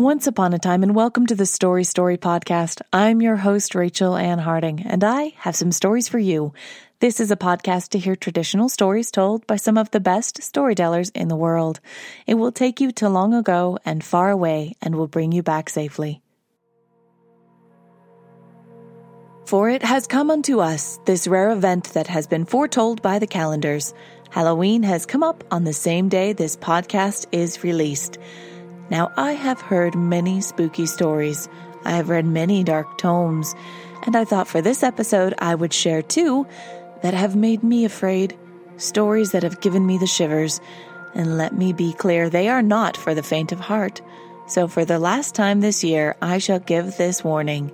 Once upon a time, and welcome to the Story Story podcast. I'm your host, Rachel Ann Harding, and I have some stories for you. This is a podcast to hear traditional stories told by some of the best storytellers in the world. It will take you to long ago and far away and will bring you back safely. For it has come unto us, this rare event that has been foretold by the calendars. Halloween has come up on the same day this podcast is released. Now, I have heard many spooky stories. I have read many dark tomes, and I thought for this episode I would share two that have made me afraid. Stories that have given me the shivers. And let me be clear, they are not for the faint of heart. So, for the last time this year, I shall give this warning.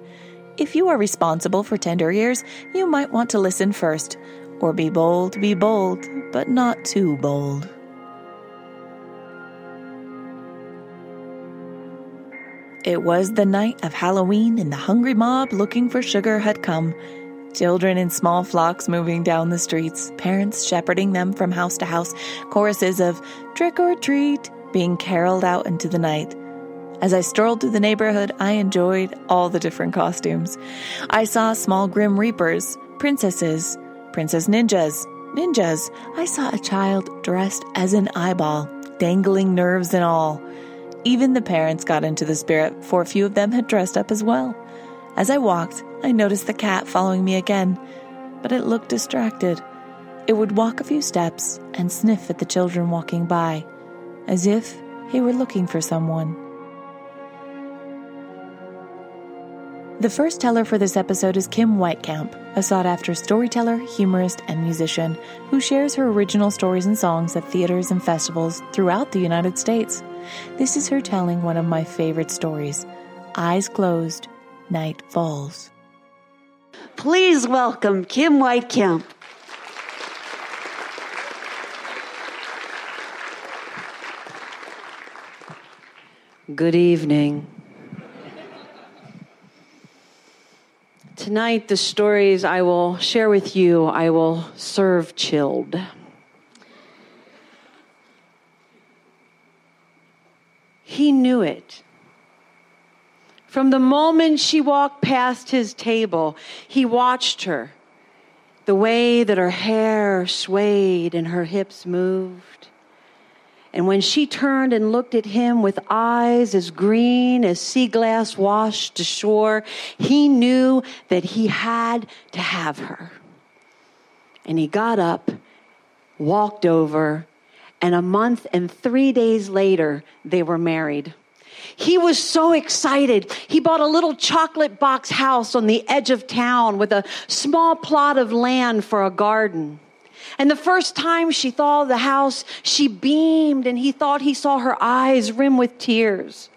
If you are responsible for tender ears, you might want to listen first. Or be bold, be bold, but not too bold. It was the night of Halloween, and the hungry mob looking for sugar had come. Children in small flocks moving down the streets, parents shepherding them from house to house, choruses of trick or treat being caroled out into the night. As I strolled through the neighborhood, I enjoyed all the different costumes. I saw small grim reapers, princesses, princess ninjas, ninjas. I saw a child dressed as an eyeball, dangling nerves and all. Even the parents got into the spirit, for a few of them had dressed up as well. As I walked, I noticed the cat following me again, but it looked distracted. It would walk a few steps and sniff at the children walking by, as if he were looking for someone. The first teller for this episode is Kim Weitkamp, a sought after storyteller, humorist, and musician who shares her original stories and songs at theaters and festivals throughout the United States. This is her telling one of my favorite stories Eyes Closed, Night Falls. Please welcome Kim Weitkamp. Good evening. Tonight, the stories I will share with you, I will serve chilled. He knew it. From the moment she walked past his table, he watched her, the way that her hair swayed and her hips moved. And when she turned and looked at him with eyes as green as sea glass washed ashore, he knew that he had to have her. And he got up, walked over, and a month and three days later, they were married. He was so excited. He bought a little chocolate box house on the edge of town with a small plot of land for a garden. And the first time she saw the house, she beamed and he thought he saw her eyes rim with tears.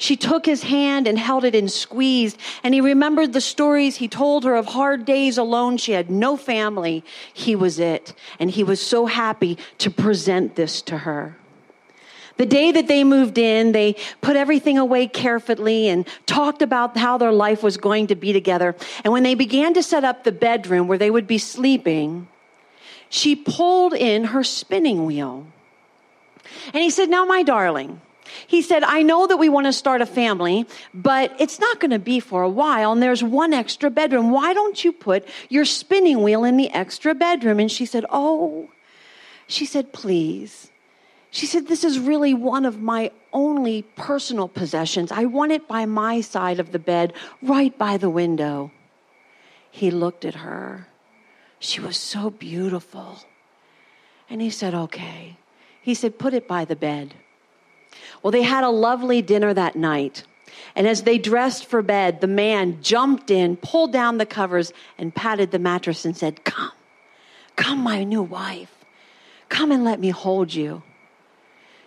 She took his hand and held it and squeezed, and he remembered the stories he told her of hard days alone. She had no family. He was it. And he was so happy to present this to her. The day that they moved in, they put everything away carefully and talked about how their life was going to be together. And when they began to set up the bedroom where they would be sleeping, she pulled in her spinning wheel. And he said, Now, my darling, he said, I know that we want to start a family, but it's not going to be for a while, and there's one extra bedroom. Why don't you put your spinning wheel in the extra bedroom? And she said, Oh, she said, please. She said, This is really one of my only personal possessions. I want it by my side of the bed, right by the window. He looked at her. She was so beautiful. And he said, Okay. He said, Put it by the bed. Well, they had a lovely dinner that night. And as they dressed for bed, the man jumped in, pulled down the covers, and patted the mattress and said, Come, come, my new wife. Come and let me hold you.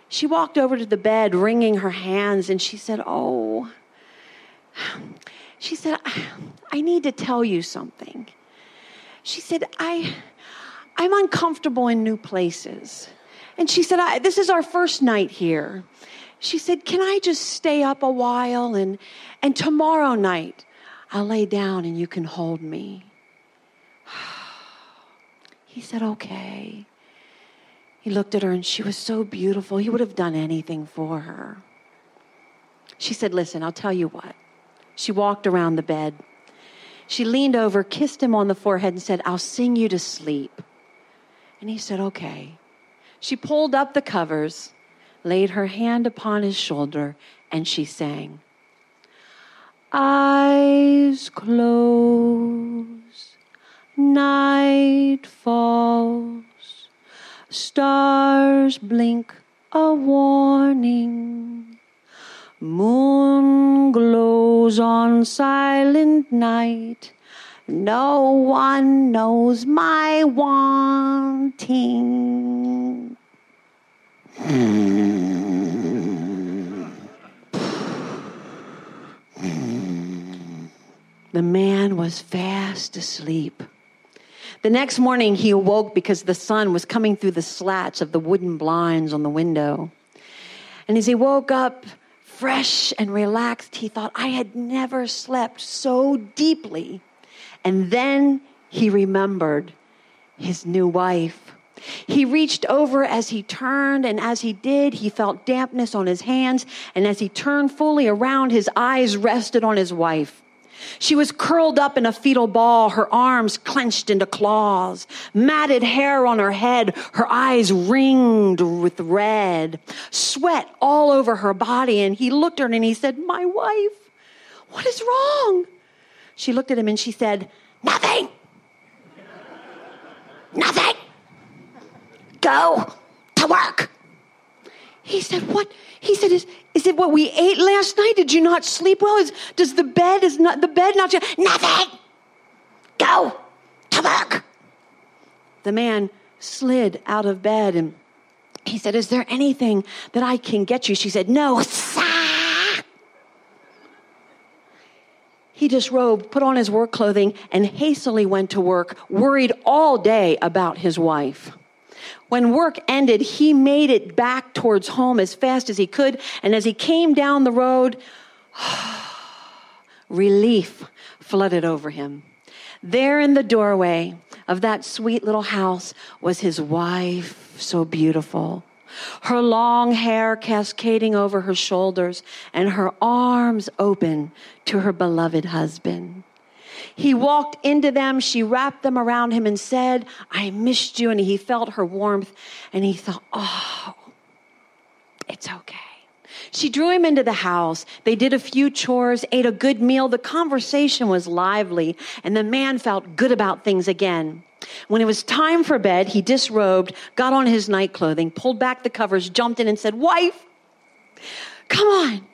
She walked over to the bed, wringing her hands, and she said, Oh, She said, I, need to tell you something. She said, I, I'm uncomfortable in new places. And she said, This is our first night here. She said, Can I just stay up a while? And, and tomorrow night, I'll lay down and you can hold me. He said, Okay. He looked at her and she was so beautiful. He would have done anything for her. She said, Listen, I'll tell you what. She walked around the bed. She leaned over, kissed him on the forehead, and said, I'll sing you to sleep. And he said, Okay. She pulled up the covers, laid her hand upon his shoulder, and she sang. Eyes close, night falls, stars blink a warning. Moon glows on silent night. No one knows my wanting. The man was fast asleep. The next morning, he awoke because the sun was coming through the slats of the wooden blinds on the window. And as he woke up, fresh and relaxed, he thought, I had never slept so deeply. And then he remembered his new wife. He reached over as he turned, and as he did, he felt dampness on his hands. And as he turned fully around, his eyes rested on his wife. She was curled up in a fetal ball, her arms clenched into claws, matted hair on her head, her eyes ringed with red, sweat all over her body. And he looked at her and he said, My wife, what is wrong? She looked at him and she said, Nothing. Nothing. Go to work. He said, What? He said, Is, is it what we ate last night? Did you not sleep well? Is, does the bed, is not the bed not? Nothing. Go to work. The man slid out of bed and he said, Is there anything that I can get you? She said, No. He disrobed, put on his work clothing, and hastily went to work, worried all day about his wife. When work ended, he made it back towards home as fast as he could. And as he came down the road, relief flooded over him. There in the doorway of that sweet little house was his wife, so beautiful. Her long hair cascading over her shoulders and her arms open to her beloved husband. He walked into them. She wrapped them around him and said, I missed you. And he felt her warmth and he thought, oh, it's okay. She drew him into the house. They did a few chores, ate a good meal. The conversation was lively, and the man felt good about things again. When it was time for bed, he disrobed, got on his night clothing, pulled back the covers, jumped in, and said, Wife, come on,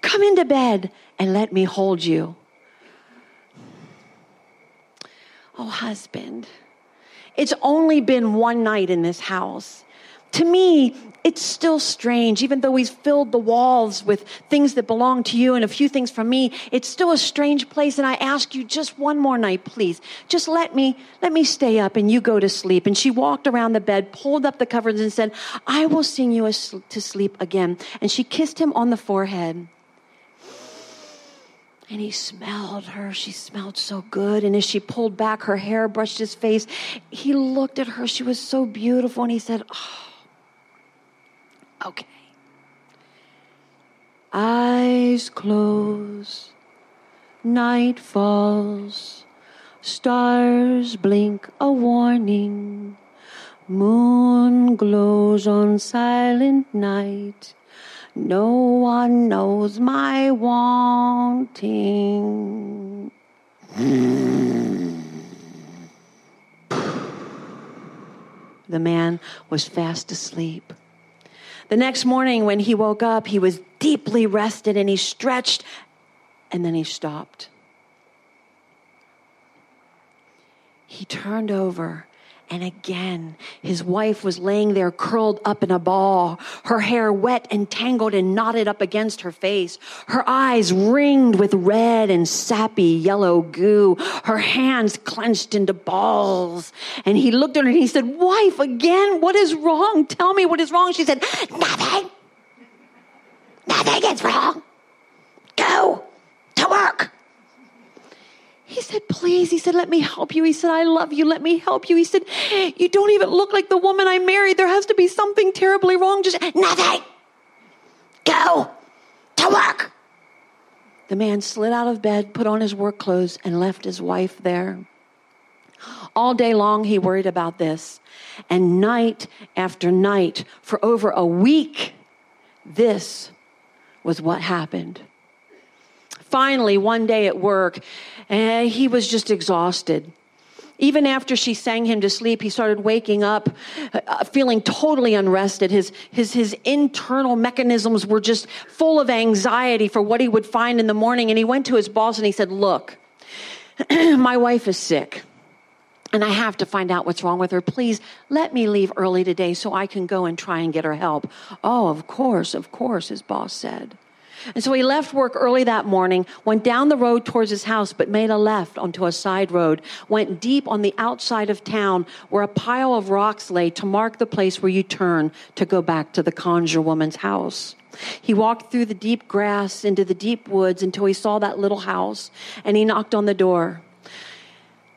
come into bed and let me hold you. Oh, husband, it's only been one night in this house. To me, it's still strange, even though he's filled the walls with things that belong to you and a few things from me. It's still a strange place. And I ask you just one more night, please. Just let me, let me stay up and you go to sleep. And she walked around the bed, pulled up the covers and said, I will sing you to sleep again. And she kissed him on the forehead. And he smelled her. She smelled so good. And as she pulled back her hair, brushed his face, he looked at her. She was so beautiful. And he said, Oh, okay. Eyes close, night falls, stars blink a warning, moon glows on silent night no one knows my wanting. the man was fast asleep. The next morning, when he woke up, he was deeply rested and he stretched and then he stopped. He turned over and again. His wife was laying there curled up in a ball, her hair wet and tangled and knotted up against her face, her eyes ringed with red and sappy yellow goo, her hands clenched into balls. And he looked at her and he said, Wife, again, what is wrong? Tell me what is wrong. She said, Nothing. Nothing is wrong. Go to work. He said, Please. He said, Let me help you. He said, I love you. Let me help you. He said, You don't even look like the woman I married. There has to be something terribly wrong. Just nothing. Go to work. The man slid out of bed, put on his work clothes, and left his wife there. All day long, he worried about this. And night after night, for over a week, this was what happened. Finally, one day at work, eh, he was just exhausted. Even after she sang him to sleep, he started waking up uh, feeling totally unrested. His, his, his internal mechanisms were just full of anxiety for what he would find in the morning. And he went to his boss and he said, Look, my wife is sick and I have to find out what's wrong with her. Please let me leave early today so I can go and try and get her help. Oh, of course, of course, his boss said. And so he left work early that morning, went down the road towards his house, but made a left onto a side road, went deep on the outside of town where a pile of rocks lay to mark the place where you turn to go back to the conjure woman's house. He walked through the deep grass into the deep woods until he saw that little house and he knocked on the door.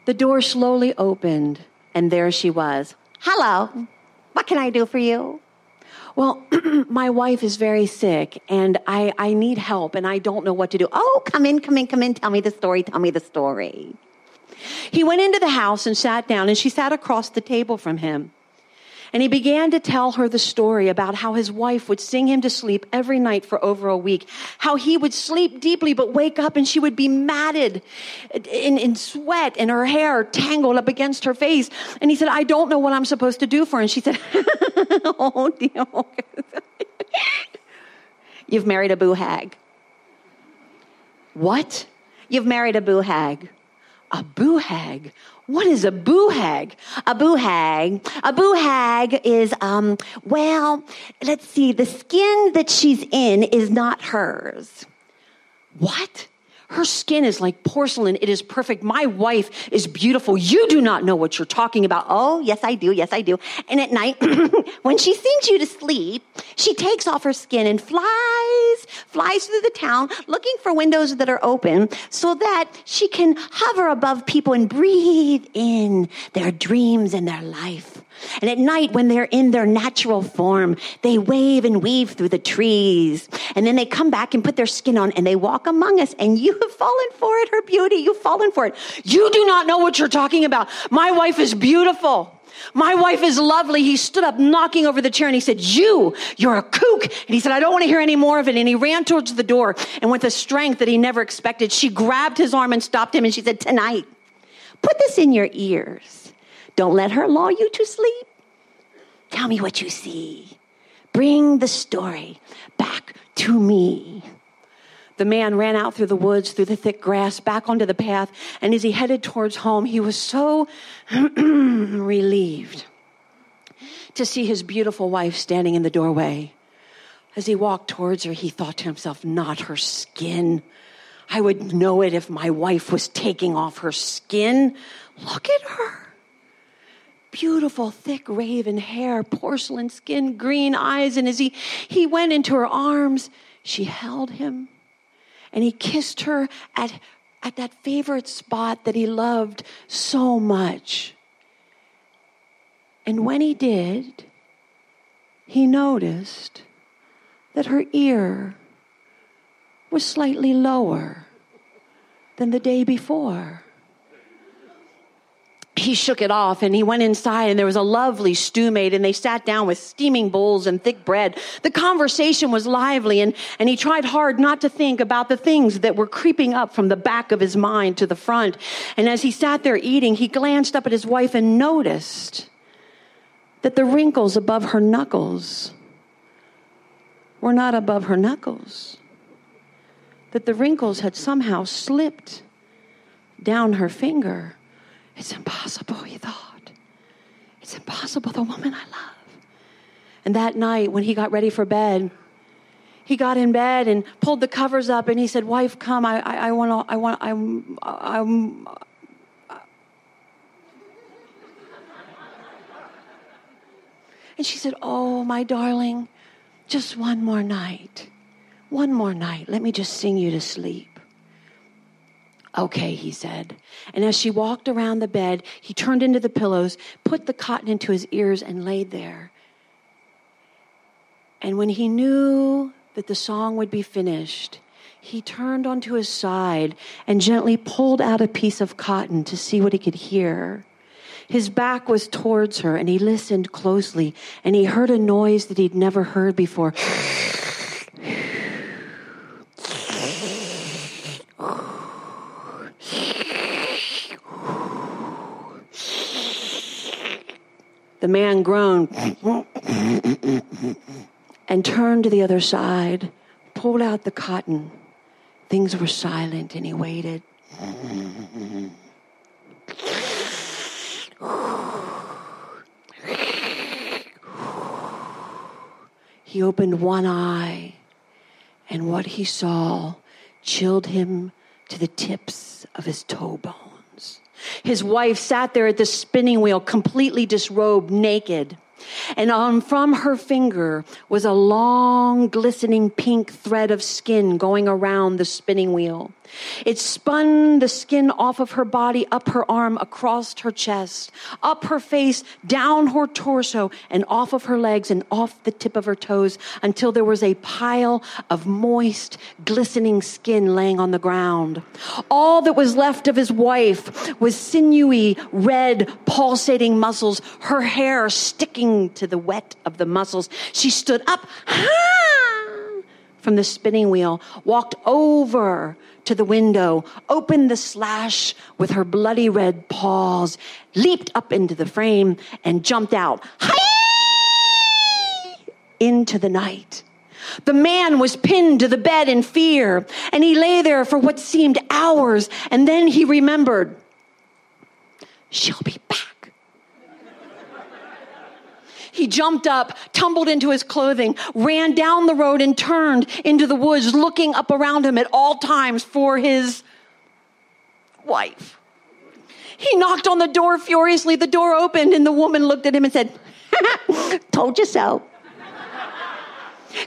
The door slowly opened and there she was. Hello. What can I do for you? Well, my wife is very sick and I, I need help and I don't know what to do. Oh, come in, come in, come in. Tell me the story. Tell me the story. He went into the house and sat down and she sat across the table from him. And he began to tell her the story about how his wife would sing him to sleep every night for over a week, how he would sleep deeply but wake up and she would be matted in, in sweat and her hair tangled up against her face. And he said, I don't know what I'm supposed to do for her. And she said, Oh, dear. You've married a boo hag. What? You've married a boo hag. A boo hag? What is a boo hag? A boo hag. A boo hag is, um, well, let's see, the skin that she's in is not hers. What? Her skin is like porcelain. It is perfect. My wife is beautiful. You do not know what you're talking about. Oh, yes, I do. Yes, I do. And at night, when she sings you to sleep, she takes off her skin and flies, flies through the town looking for windows that are open so that she can hover above people and breathe in their dreams and their life. And at night, when they're in their natural form, they wave and weave through the trees. And then they come back and put their skin on and they walk among us. And you have fallen for it, her beauty. You've fallen for it. You do not know what you're talking about. My wife is beautiful. My wife is lovely. He stood up knocking over the chair and he said, You, you're a kook. And he said, I don't want to hear any more of it. And he ran towards the door and with a strength that he never expected, she grabbed his arm and stopped him and she said, Tonight, put this in your ears. Don't let her lull you to sleep. Tell me what you see. Bring the story back to me. The man ran out through the woods, through the thick grass, back onto the path, and as he headed towards home, he was so relieved to see his beautiful wife standing in the doorway. As he walked towards her, he thought to himself, Not her skin. I would know it if my wife was taking off her skin. Look at her beautiful, thick raven hair, porcelain skin, green eyes. And as he, he went into her arms, she held him and he kissed her at, at that favorite spot that he loved so much. And when he did, he noticed that her ear was slightly lower than the day before he shook it off and he went inside and there was a lovely stew made and they sat down with steaming bowls and thick bread. The conversation was lively and, and he tried hard not to think about the things that were creeping up from the back of his mind to the front. And as he sat there eating, he glanced up at his wife and noticed that the wrinkles above her knuckles were not above her knuckles. That the wrinkles had somehow slipped down her finger it's impossible, he thought. It's impossible. The woman I love. And that night, when he got ready for bed, he got in bed and pulled the covers up and he said, Wife, come. I, I, I want to, I want, I'm, I'm, And she said, Oh, my darling, just one more night. One more night. Let me just sing you to sleep. Okay, he said. And as she walked around the bed, he turned into the pillows, put the cotton into his ears, and laid there. And when he knew that the song would be finished, he turned onto his side and gently pulled out a piece of cotton to see what he could hear. His back was towards her, and he listened closely, and he heard a noise that he'd never heard before. The man groaned and turned to the other side, pulled out the cotton. Things were silent, and he waited. He opened one eye, and what he saw chilled him to the tips of his toe bones. His wife sat there at the spinning wheel, completely disrobed, naked. And on from her finger was a long, glistening pink thread of skin going around the spinning wheel. It spun the skin off of her body, up her arm, across her chest, up her face, down her torso, and off of her legs and off the tip of her toes until there was a pile of moist, glistening skin laying on the ground. All that was left of his wife was sinewy, red, pulsating muscles, her hair sticking to the wet of the muscles. She stood up. From the spinning wheel, walked over to the window, opened the slash with her bloody red paws, leaped up into the frame, and jumped out. Into the night. The man was pinned to the bed in fear, and he lay there for what seemed hours, and then he remembered, She'll be back. He jumped up, tumbled into his clothing, ran down the road, and turned into the woods, looking up around him at all times for his wife. He knocked on the door furiously. The door opened, and the woman looked at him and said, Told you so.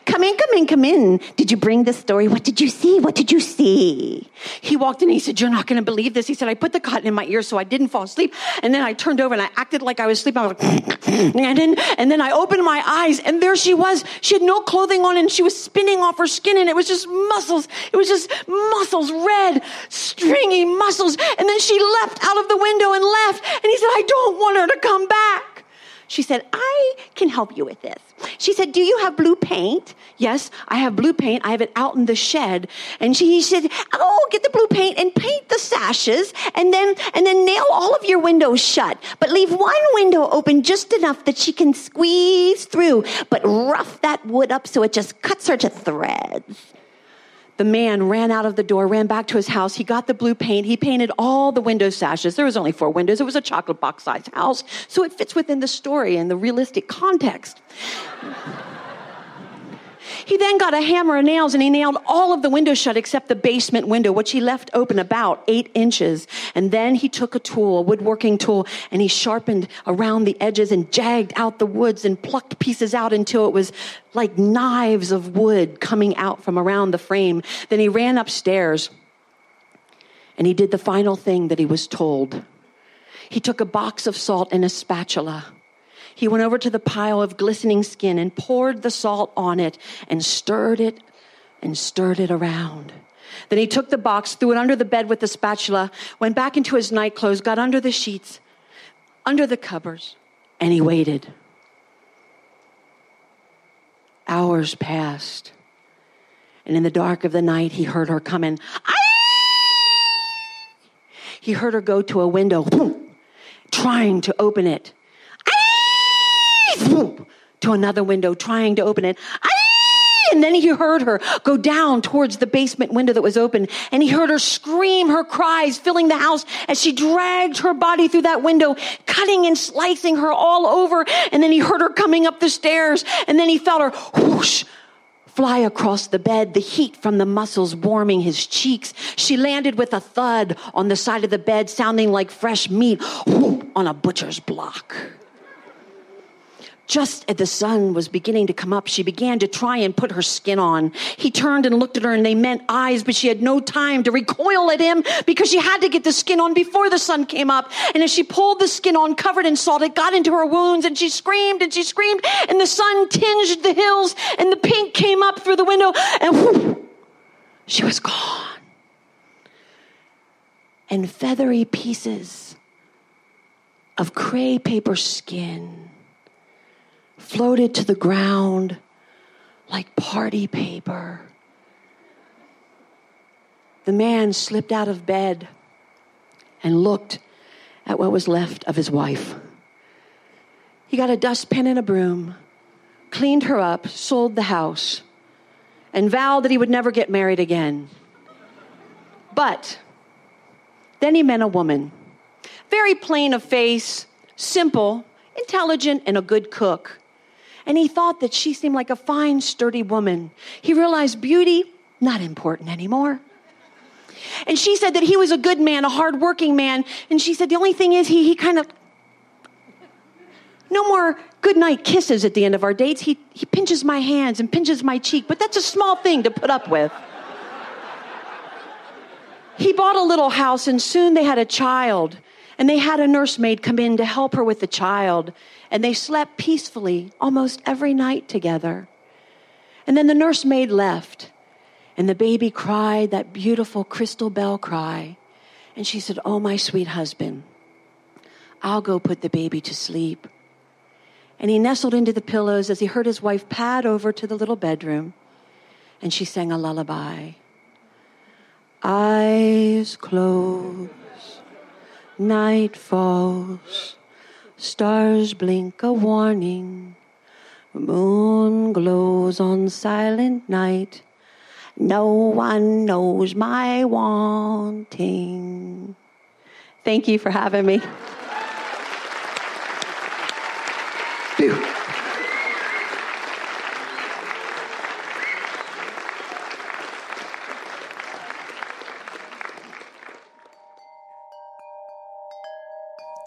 Come in, come in, come in. Did you bring the story? What did you see? What did you see? He walked in he said, You're not going to believe this. He said, I put the cotton in my ear so I didn't fall asleep. And then I turned over and I acted like I was sleeping. I was like, and then, and then I opened my eyes and there she was. She had no clothing on and she was spinning off her skin and it was just muscles. It was just muscles, red, stringy muscles. And then she leapt out of the window and left. And he said, I don't want her to come back. She said, I can help you with this. She said, Do you have blue paint? Yes, I have blue paint. I have it out in the shed. And she said, Oh, get the blue paint and paint the sashes and then, and then nail all of your windows shut. But leave one window open just enough that she can squeeze through, but rough that wood up so it just cuts her to threads. The man ran out of the door, ran back to his house. He got the blue paint. He painted all the window sashes. There was only four windows. It was a chocolate box sized house. So it fits within the story and the realistic context. He then got a hammer and nails and he nailed all of the windows shut except the basement window, which he left open about eight inches. And then he took a tool, a woodworking tool, and he sharpened around the edges and jagged out the woods and plucked pieces out until it was like knives of wood coming out from around the frame. Then he ran upstairs and he did the final thing that he was told. He took a box of salt and a spatula he went over to the pile of glistening skin and poured the salt on it and stirred it and stirred it around. Then he took the box, threw it under the bed with the spatula, went back into his night clothes, got under the sheets, under the covers, and he waited. Hours passed. And in the dark of the night, he heard her coming. He heard her go to a window, trying to open it to another window, trying to open it. And then he heard her go down towards the basement window that was open. And he heard her scream her cries filling the house as she dragged her body through that window, cutting and slicing her all over. And then he heard her coming up the stairs. And then he felt her whoosh fly across the bed, the heat from the muscles warming his cheeks. She landed with a thud on the side of the bed, sounding like fresh meat whoop, on a butcher's block. Just as the sun was beginning to come up, she began to try and put her skin on. He turned and looked at her and they met eyes, but she had no time to recoil at him because she had to get the skin on before the sun came up. And as she pulled the skin on, covered in salt, it got into her wounds and she screamed and she screamed and the sun tinged the hills and the pink came up through the window and whoosh, she was gone. And feathery pieces of cray paper skin floated to the ground like party paper. The man slipped out of bed and looked at what was left of his wife. He got a dustpan and a broom, cleaned her up, sold the house, and vowed that he would never get married again. But then he met a woman, very plain of face, simple, intelligent, and a good cook and he thought that she seemed like a fine, sturdy woman. He realized beauty, not important anymore. And she said that he was a good man, a hardworking man. And she said the only thing is he, he kind of, no more good night kisses at the end of our dates. He, he pinches my hands and pinches my cheek, but that's a small thing to put up with. he bought a little house and soon they had a child. And they had a nursemaid come in to help her with the child and they slept peacefully almost every night together. And then the nursemaid left, and the baby cried that beautiful crystal bell cry. And she said, Oh, my sweet husband, I'll go put the baby to sleep. And he nestled into the pillows as he heard his wife pad over to the little bedroom, and she sang a lullaby. Eyes closed, night falls Stars blink a warning. Moon glows on silent night. No one knows my wanting. Thank you for having me.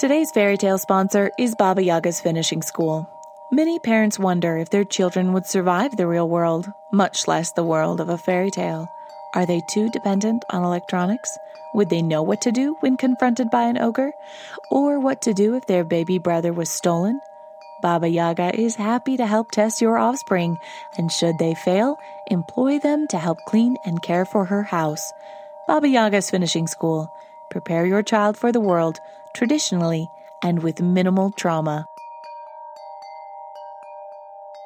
Today's fairy tale sponsor is Baba Yaga's Finishing School. Many parents wonder if their children would survive the real world, much less the world of a fairy tale. Are they too dependent on electronics? Would they know what to do when confronted by an ogre? Or what to do if their baby brother was stolen? Baba Yaga is happy to help test your offspring, and should they fail, employ them to help clean and care for her house. Baba Yaga's Finishing School. Prepare your child for the world traditionally and with minimal trauma.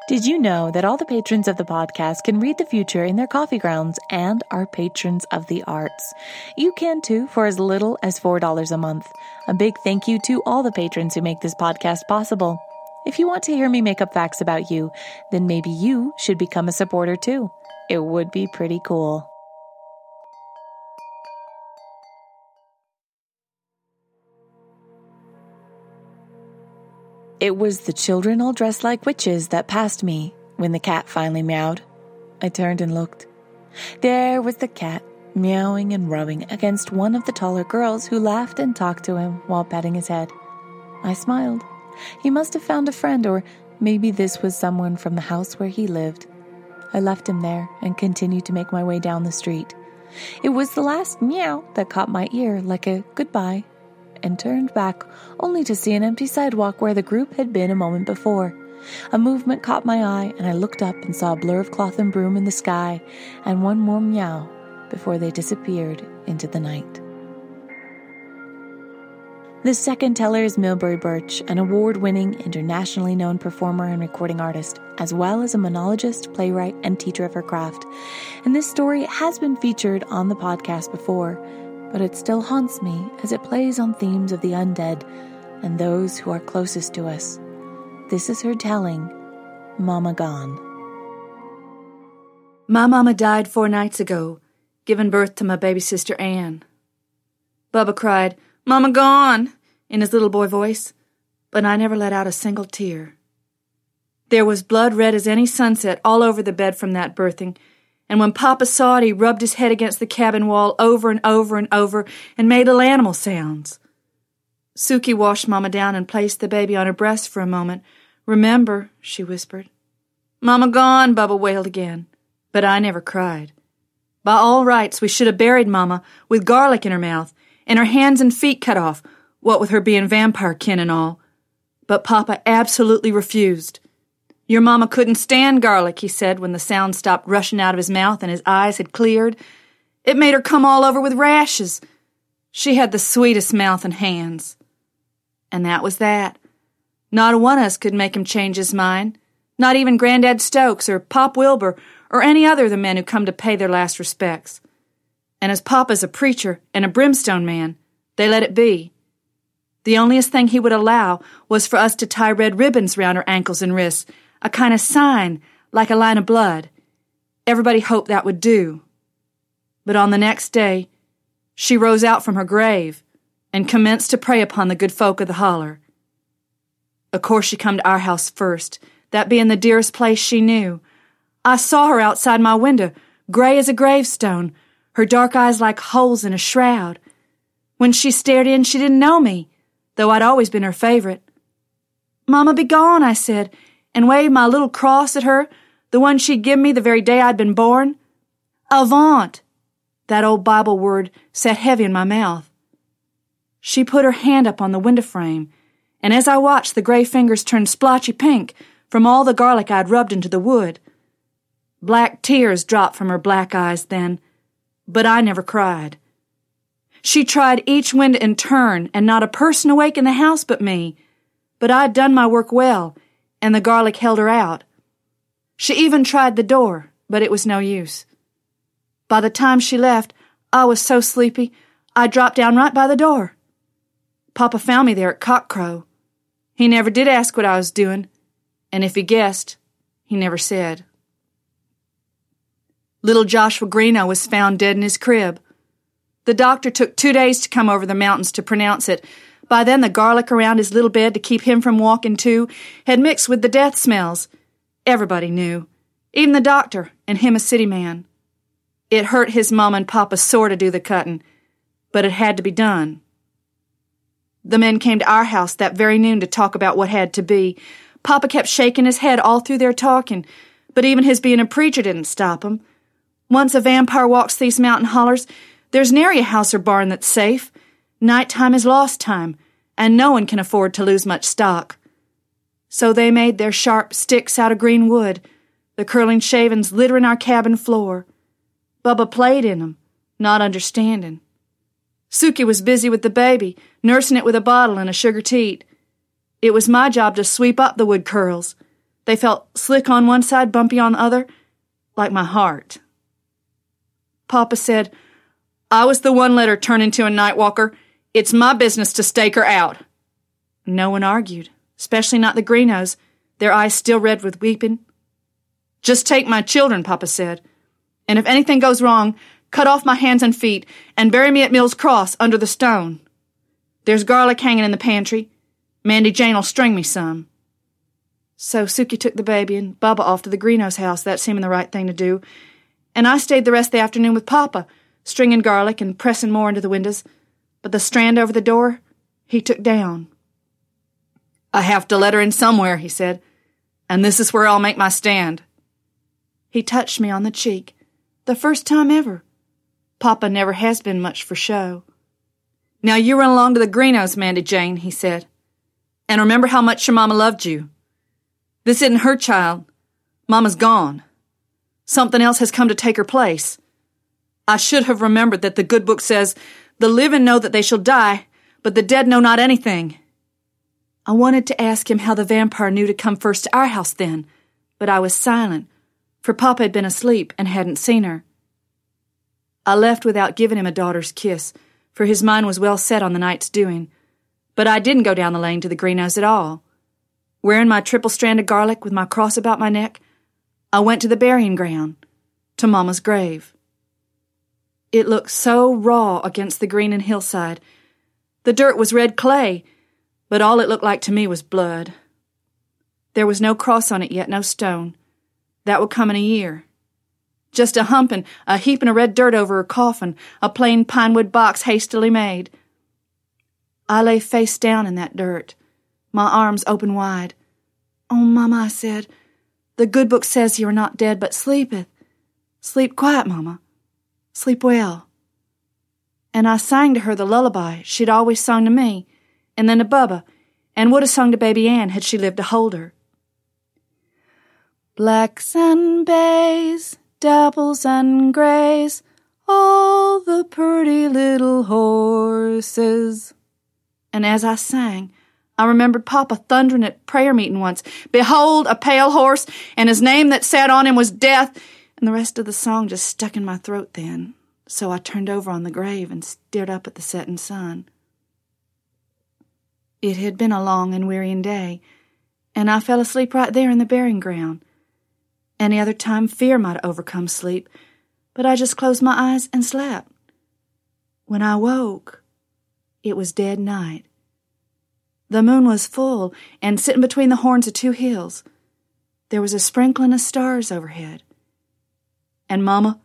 Did you know that all the patrons of the podcast can read the future in their coffee grounds and are patrons of the arts? You can too for as little as $4 a month. A big thank you to all the patrons who make this podcast possible. If you want to hear me make up facts about you, then maybe you should become a supporter too. It would be pretty cool. It was the children all dressed like witches that passed me when the cat finally meowed. I turned and looked. There was the cat, meowing and rubbing against one of the taller girls who laughed and talked to him while patting his head. I smiled. He must have found a friend, or maybe this was someone from the house where he lived. I left him there and continued to make my way down the street. It was the last meow that caught my ear like a goodbye and turned back, only to see an empty sidewalk where the group had been a moment before. A movement caught my eye, and I looked up and saw a blur of cloth and broom in the sky, and one more meow before they disappeared into the night. The second teller is Milbre Burch, an award winning, internationally known performer and recording artist, as well as a monologist, playwright, and teacher of her craft. And this story has been featured on the podcast before, but it still haunts me as it plays on themes of the undead and those who are closest to us. This is her telling, Mama Gone. My mama died four nights ago, giving birth to my baby sister Anne. Bubba cried, Mama gone, in his little boy voice, but I never let out a single tear. There was blood red as any sunset all over the bed from that birthing, and when Papa saw it, he rubbed his head against the cabin wall over and over and over and made little animal sounds. Suki washed Mama down and placed the baby on her breast for a moment. Remember, she whispered. Mama gone, Bubba wailed again. But I never cried. By all rights, we should have buried Mama with garlic in her mouth and her hands and feet cut off, what with her being vampire kin and all. But Papa absolutely refused. Your mama couldn't stand garlic, he said when the sound stopped rushing out of his mouth and his eyes had cleared. It made her come all over with rashes. She had the sweetest mouth and hands. And that was that. Not a one of us could make him change his mind. Not even Grandad Stokes or Pop Wilbur or any other of the men who come to pay their last respects. And as Papa's a preacher and a brimstone man, they let it be. The onlyest thing he would allow was for us to tie red ribbons round her ankles and wrists a kind of sign, like a line of blood. Everybody hoped that would do. But on the next day, she rose out from her grave and commenced to prey upon the good folk of the holler. Of course, she come to our house first, that being the dearest place she knew. I saw her outside my window, gray as a gravestone, her dark eyes like holes in a shroud. When she stared in, she didn't know me, though I'd always been her favorite. Mama, be gone, I said, and waved my little cross at her, the one she'd give me the very day I'd been born? Avaunt! That old Bible word sat heavy in my mouth. She put her hand up on the window frame, and as I watched, the gray fingers turned splotchy pink from all the garlic I'd rubbed into the wood. Black tears dropped from her black eyes then, but I never cried. She tried each window in turn, and not a person awake in the house but me. But I'd done my work well, and the garlic held her out. She even tried the door, but it was no use. By the time she left, I was so sleepy, I dropped down right by the door. Papa found me there at cockcrow. He never did ask what I was doing, and if he guessed, he never said. Little Joshua Greeno was found dead in his crib. The doctor took two days to come over the mountains to pronounce it, by then, the garlic around his little bed to keep him from walking too had mixed with the death smells. Everybody knew, even the doctor and him a city man. It hurt his mom and papa sore to do the cutting, but it had to be done. The men came to our house that very noon to talk about what had to be. Papa kept shaking his head all through their talking, but even his being a preacher didn't stop him. Once a vampire walks these mountain hollers, there's nary a house or barn that's safe. Night time is lost time, and no one can afford to lose much stock. So they made their sharp sticks out of green wood, the curling shavings littering our cabin floor. Bubba played in 'em, not understanding. Suki was busy with the baby, nursing it with a bottle and a sugar teat. It was my job to sweep up the wood curls. They felt slick on one side, bumpy on the other, like my heart. Papa said, I was the one let her turn into a night walker, it's my business to stake her out. No one argued, especially not the Greenos, their eyes still red with weeping. Just take my children, Papa said, and if anything goes wrong, cut off my hands and feet and bury me at Mill's Cross under the stone. There's garlic hanging in the pantry. Mandy Jane'll string me some. So Suki took the baby and Bubba off to the Greenos' house, that seeming the right thing to do, and I stayed the rest of the afternoon with Papa, stringing garlic and pressing more into the windows but the strand over the door he took down. I have to let her in somewhere, he said, and this is where I'll make my stand. He touched me on the cheek, the first time ever. Papa never has been much for show. Now you run along to the Greenos, Mandy Jane, he said, and remember how much your mama loved you. This isn't her child. Mama's gone. Something else has come to take her place. I should have remembered that the good book says the living know that they shall die, but the dead know not anything. I wanted to ask him how the vampire knew to come first to our house then, but I was silent, for Papa had been asleep and hadn't seen her. I left without giving him a daughter's kiss, for his mind was well set on the night's doing. But I didn't go down the lane to the greenhouse at all. Wearing my triple strand of garlic with my cross about my neck, I went to the burying ground. to Mama's grave. It looked so raw against the green and hillside. The dirt was red clay, but all it looked like to me was blood. There was no cross on it yet, no stone. That would come in a year. Just a hump and a heaping of red dirt over a coffin, a plain pine wood box hastily made. I lay face down in that dirt, my arms open wide. Oh, Mamma, I said, the good book says you are not dead, but sleepeth. Sleep quiet, Mamma. Sleep well. And I sang to her the lullaby she'd always sung to me, and then to Bubba, and would have sung to baby Ann had she lived to hold her. Blacks and bays, dapples and grays, all the pretty little horses. And as I sang, I remembered Papa thundering at prayer meeting once, Behold, a pale horse, and his name that sat on him was Death, and the rest of the song just stuck in my throat then, so I turned over on the grave and stared up at the setting sun. It had been a long and wearying day, and I fell asleep right there in the burying ground. Any other time fear might overcome sleep, but I just closed my eyes and slept. When I woke, it was dead night. The moon was full and sitting between the horns of two hills. There was a sprinkling of stars overhead and Mamma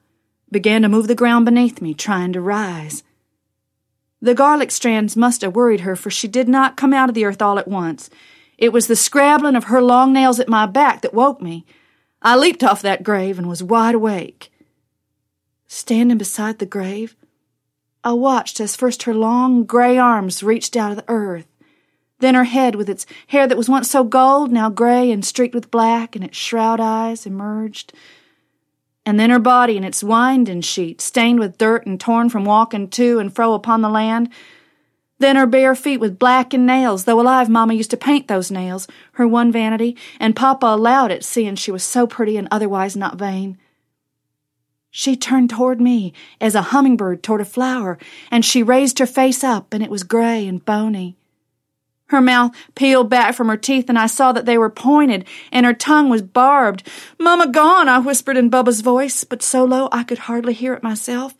began to move the ground beneath me, trying to rise. The garlic strands must have worried her, for she did not come out of the earth all at once. It was the scrabbling of her long nails at my back that woke me. I leaped off that grave and was wide awake. Standing beside the grave, I watched as first her long gray arms reached out of the earth, then her head with its hair that was once so gold, now gray and streaked with black, and its shroud eyes emerged and then her body in its winding sheet, stained with dirt and torn from walking to and fro upon the land. Then her bare feet with blackened nails, though alive, Mamma used to paint those nails, her one vanity, and Papa allowed it, seeing she was so pretty and otherwise not vain. She turned toward me as a hummingbird toward a flower, and she raised her face up, and it was gray and bony. Her mouth peeled back from her teeth, and I saw that they were pointed, and her tongue was barbed. Mamma gone, I whispered in Bubba's voice, but so low I could hardly hear it myself.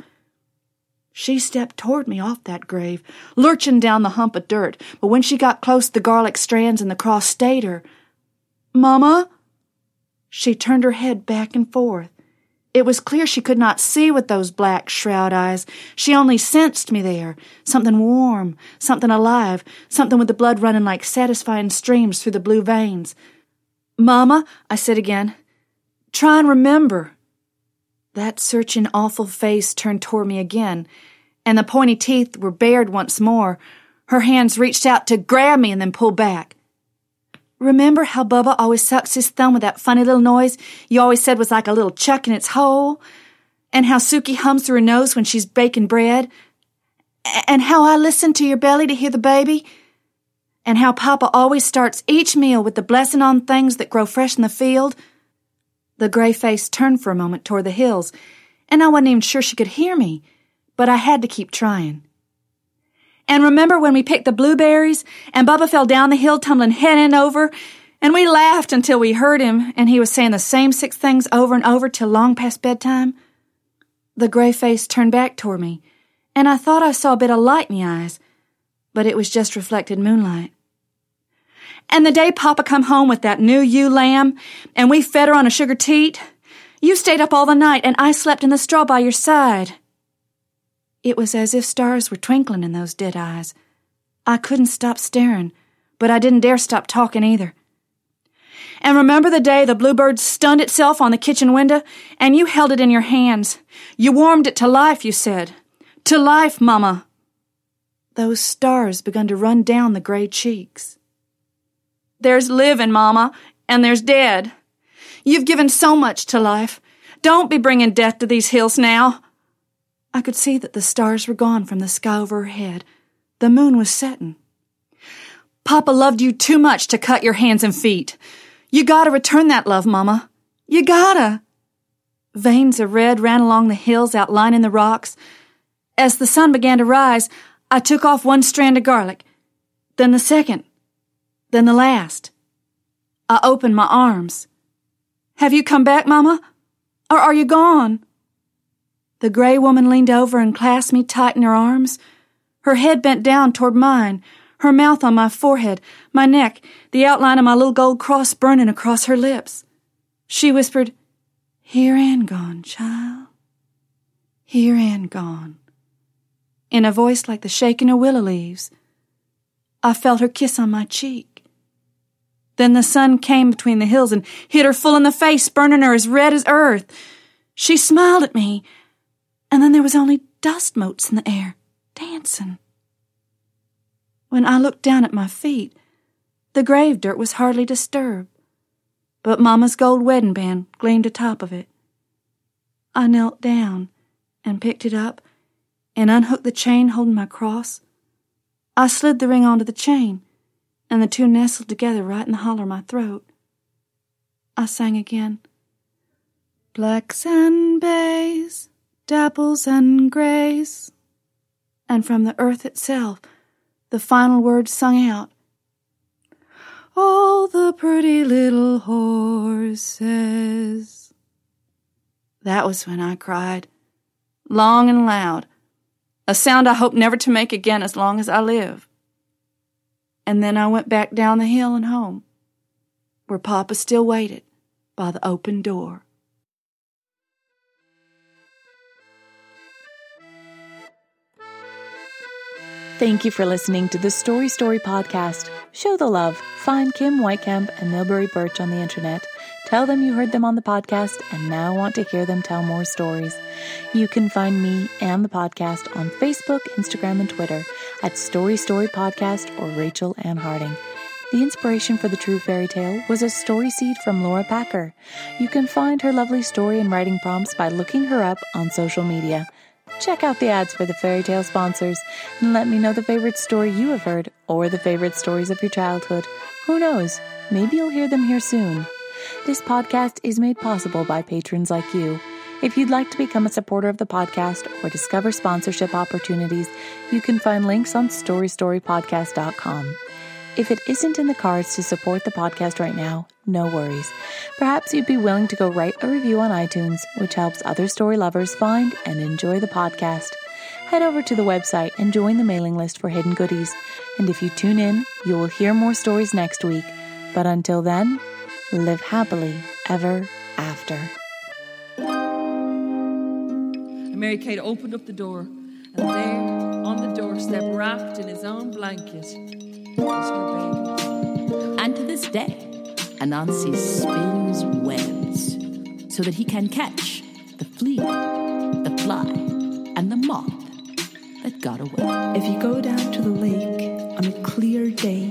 She stepped toward me off that grave, lurching down the hump of dirt, but when she got close, the garlic strands and the cross stayed her. Mamma? She turned her head back and forth. It was clear she could not see with those black shroud eyes. She only sensed me there. Something warm, something alive, something with the blood running like satisfying streams through the blue veins. Mamma, I said again, try and remember. That searching, awful face turned toward me again, and the pointy teeth were bared once more. Her hands reached out to grab me and then pull back. Remember how Bubba always sucks his thumb with that funny little noise you always said was like a little chuck in its hole? And how Suki hums through her nose when she's baking bread? And how I listen to your belly to hear the baby? And how Papa always starts each meal with the blessing on things that grow fresh in the field? The gray face turned for a moment toward the hills, and I wasn't even sure she could hear me, but I had to keep trying. And remember when we picked the blueberries and Bubba fell down the hill tumbling head end over? And we laughed until we heard him and he was saying the same six things over and over till long past bedtime? The gray face turned back toward me, and I thought I saw a bit of light in the eyes, but it was just reflected moonlight. And the day Papa come home with that new ewe lamb, and we fed her on a sugar teat, you stayed up all the night, and I slept in the straw by your side. It was as if stars were twinkling in those dead eyes. I couldn't stop staring, but I didn't dare stop talking either. And remember the day the bluebird stunned itself on the kitchen window, and you held it in your hands. You warmed it to life, you said. To life, Mamma. Those stars begun to run down the gray cheeks. There's living, Mamma, and there's dead. You've given so much to life. Don't be bringing death to these hills now. I could see that the stars were gone from the sky overhead. The moon was setting. Papa loved you too much to cut your hands and feet. You gotta return that love, Mama. You gotta. Veins of red ran along the hills, outlining the rocks. As the sun began to rise, I took off one strand of garlic, then the second, then the last. I opened my arms. Have you come back, Mama? Or are you gone? The gray woman leaned over and clasped me tight in her arms, her head bent down toward mine, her mouth on my forehead, my neck, the outline of my little gold cross burning across her lips. She whispered, Here and gone, child. Here and gone. In a voice like the shaking of willow leaves. I felt her kiss on my cheek. Then the sun came between the hills and hit her full in the face, burning her as red as earth. She smiled at me, and then there was only dust motes in the air, dancing. When I looked down at my feet, the grave dirt was hardly disturbed, but Mamma's gold wedding band gleamed atop of it. I knelt down and picked it up and unhooked the chain holding my cross. I slid the ring onto the chain, and the two nestled together right in the hollow of my throat. I sang again. Blacks and bays, dapples and grays. And from the earth itself, the final words sung out. All the pretty little horses. That was when I cried, long and loud, a sound I hope never to make again as long as I live. And then I went back down the hill and home, where Papa still waited by the open door. Thank you for listening to the Story Story podcast. Show the love. Find Kim Weitkamp and Milbre Burch on the internet. Tell them you heard them on the podcast and now want to hear them tell more stories. You can find me and the podcast on Facebook, Instagram, and Twitter at Story Story Podcast or Rachel Ann Harding. The inspiration for the true fairy tale was a story seed from Laura Packer. You can find her lovely story and writing prompts by looking her up on social media. Check out the ads for the fairy tale sponsors and let me know the favorite story you have heard or the favorite stories of your childhood. Who knows? Maybe you'll hear them here soon. This podcast is made possible by patrons like you. If you'd like to become a supporter of the podcast or discover sponsorship opportunities, you can find links on storystorypodcast.com. If it isn't in the cards to support the podcast right now, no worries. Perhaps you'd be willing to go write a review on iTunes, which helps other story lovers find and enjoy the podcast. Head over to the website and join the mailing list for hidden goodies. And if you tune in, you will hear more stories next week. But until then, live happily ever after. And Mary Kate opened up the door, and there, on the doorstep, wrapped in his own blanket, was her baby. And to this day, Anansi spins webs so that he can catch the flea, the fly, and the moth that got away. If you go down to the lake on a clear day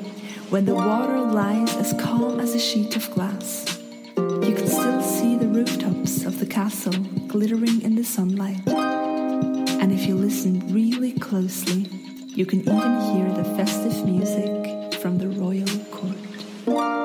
when the water lies as calm as a sheet of glass, you can still see the rooftops of the castle glittering in the sunlight. And if you listen really closely, you can even hear the festive music from the royal court.